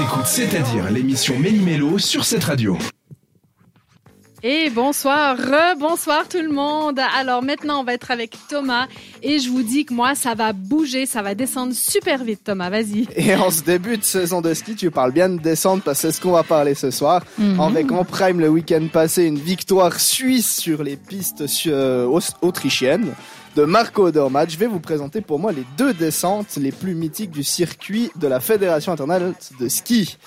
T'écoutes C'est-à-dire l'émission Méli-Mélo sur cette radio. Et bonsoir, bonsoir tout le monde. Alors maintenant, on va être avec Thomas et je vous dis que moi, ça va bouger, ça va descendre super vite, Thomas. Vas-y. Et en ce début de saison de ski, tu parles bien de descendre parce que c'est ce qu'on va parler ce soir. Mhm. Avec en prime le week-end passé une victoire suisse sur les pistes euh, autrichiennes de Marco Dormat. Je vais vous présenter pour moi les deux descentes les plus mythiques du circuit de la Fédération internationale de ski.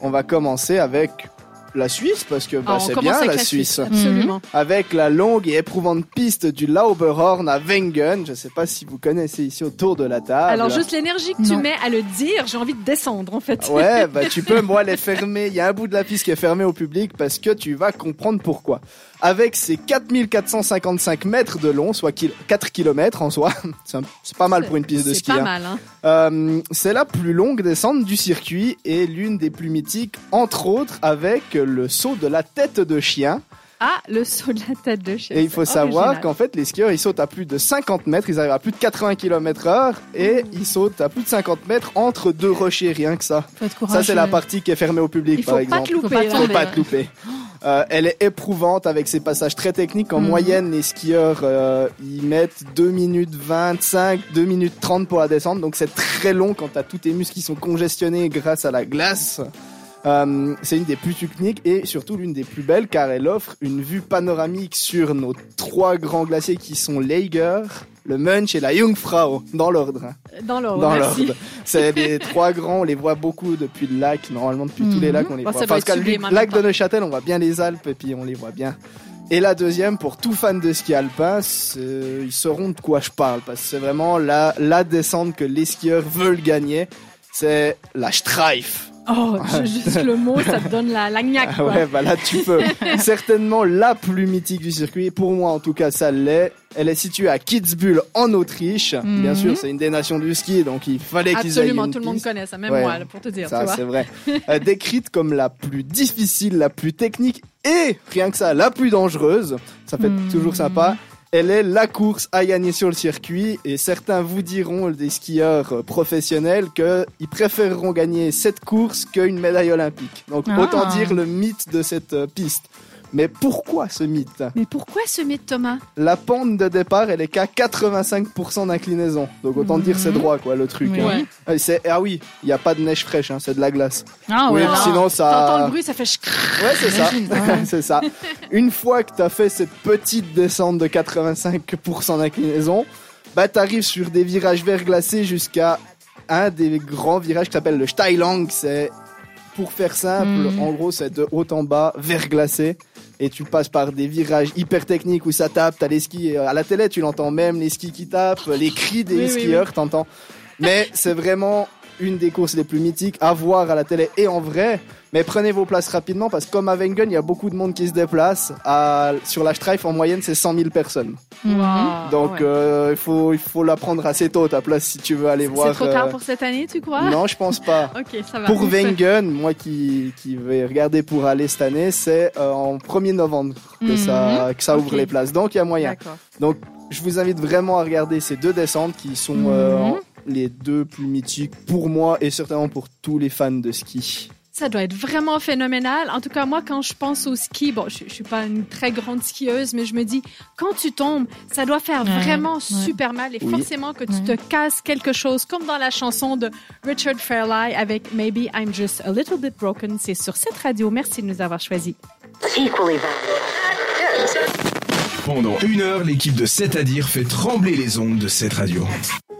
On va commencer avec la Suisse parce que bah, on c'est commence bien avec la Suisse. Absolument. avec la longue et éprouvante piste du Lauberhorn à Wengen. Je ne sais pas si vous connaissez ici autour de la table. Alors juste l'énergie que tu Non. mets à le dire, j'ai envie de descendre en fait. Ouais, bah tu peux moi les fermer. Il y a un bout de la piste qui est fermé au public parce que tu vas comprendre pourquoi. Avec ses 4455 mètres de long, soit kil- 4 km en soi, c'est un- c'est pas mal pour une piste de C'est ski. pas hein. mal, hein. Euh, c'est la plus longue descente du circuit et l'une des plus mythiques, entre autres avec le saut de la tête de chien. Ah, le saut de la tête de chien. Et il faut savoir qu'en fait, les skieurs, ils sautent à plus de 50 mètres, ils arrivent à plus de 80 km heure et ils sautent à plus de 50 mètres entre deux rochers, rien que ça. Faut être Ça, c'est la partie qui est fermée au public, il faut par pas exemple. te louper. Faut pas là. tomber. Faut pas te louper. Euh, elle est éprouvante avec ses passages très techniques. En Mhm. moyenne, les skieurs, euh, ils mettent 2 minutes 25, 2 minutes 30 pour la descente. Donc c'est très long quand t'as tous tes muscles qui sont congestionnés grâce à la glace. Euh, c'est une des plus techniques et surtout l'une des plus belles car elle offre une vue panoramique sur nos trois grands glaciers qui sont l'Eiger, le Munch et la Jungfrau, dans l'ordre. hein. Dans l'ordre. Dans merci. l'ordre. C'est les trois grands, on les voit beaucoup depuis le lac. Normalement, depuis tous les Mhm. lacs, on les Bon, voit. qu'à le en lac de Neuchâtel, on voit bien les Alpes et puis on les voit bien. Et la deuxième, pour tout fan de ski alpin, ils sauront de quoi je parle. Parce que c'est vraiment la, la descente que les skieurs veulent gagner. C'est la Streif. Oh, juste le mot, ça te donne la, la gnaque, Ah quoi. ouais, bah là tu peux. Certainement la plus mythique du circuit. Pour moi, en tout cas, ça l'est. Elle est située à Kitzbühel en Autriche. Bien Mhm. sûr, c'est une des nations du ski, donc il fallait qu'ils aient Absolument, tout le monde connaît ça, même Ouais. moi, pour te dire, Ça, c'est vrai. Euh, décrite comme la plus difficile, la plus technique et, rien que ça, la plus dangereuse. Ça fait Hmm. toujours sympa. Elle est la course à gagner sur le circuit et certains vous diront, des skieurs euh, professionnels, qu'ils préféreront gagner cette course qu'une médaille olympique. Donc Ah. autant dire le mythe de cette euh, piste. Mais pourquoi ce mythe? Mais pourquoi ce mythe, Thomas? La pente de départ, elle est qu'à 85% d'inclinaison. Donc autant dire c'est Mhm. droit quoi le truc. Oui. hein. Ah, c'est- ah oui, il n'y a pas de neige fraîche, hein, c'est de la glace. Ah oui, sinon ça... T'entends le bruit, ça fait. Ouais, c'est ça. Ouais. c'est ça. Une fois que tu as fait cette petite descente de 85% d'inclinaison, bah t'arrives sur des virages verglacés jusqu'à un des grands virages qui s'appelle le Steilang. C'est, pour faire simple, Mhm. en gros, c'est de haut en bas, verglacé. Et tu passes par des virages hyper techniques où ça tape, t'as les skis, euh, à la télé tu l'entends même, les skis qui tapent, les cris des Oui, oui, skieurs, t'entends. Mais c'est vraiment une des courses les plus mythiques à voir à la télé et en vrai. Mais prenez vos places rapidement parce que comme à Wengen, il y a beaucoup de monde qui se déplace. À, sur la Streif, en moyenne, c'est 100 000 personnes. Mhm. Wow, Donc ouais. euh, il faut il faut la prendre assez tôt ta place si tu veux aller voir. C'est trop tard euh, pour cette année, tu crois? Non, je pense pas. Ok, ça va. Pour Wengen, moi qui, qui vais regarder pour aller cette année, c'est euh, en 1er novembre que Mhm. ça, que ça ouvre les places. Donc il y a moyen. D'accord. Je vous invite vraiment à regarder ces deux descentes qui sont euh, Mhm. Les deux plus mythiques pour moi et certainement pour tous les fans de ski. Ça doit être vraiment phénoménal. En tout cas, moi, quand je pense au ski, bon, je, je suis pas une très grande skieuse, mais je me dis, quand tu tombes, ça doit faire Ouais, vraiment ouais. super mal et Oui. forcément que tu Ouais. te casses quelque chose, comme dans la chanson de Richard Fairlie avec Maybe I'm Just a Little Bit Broken. C'est sur cette radio. Merci de nous avoir choisis. Pendant une heure, l'équipe de C'est à dire fait trembler les ondes de cette radio.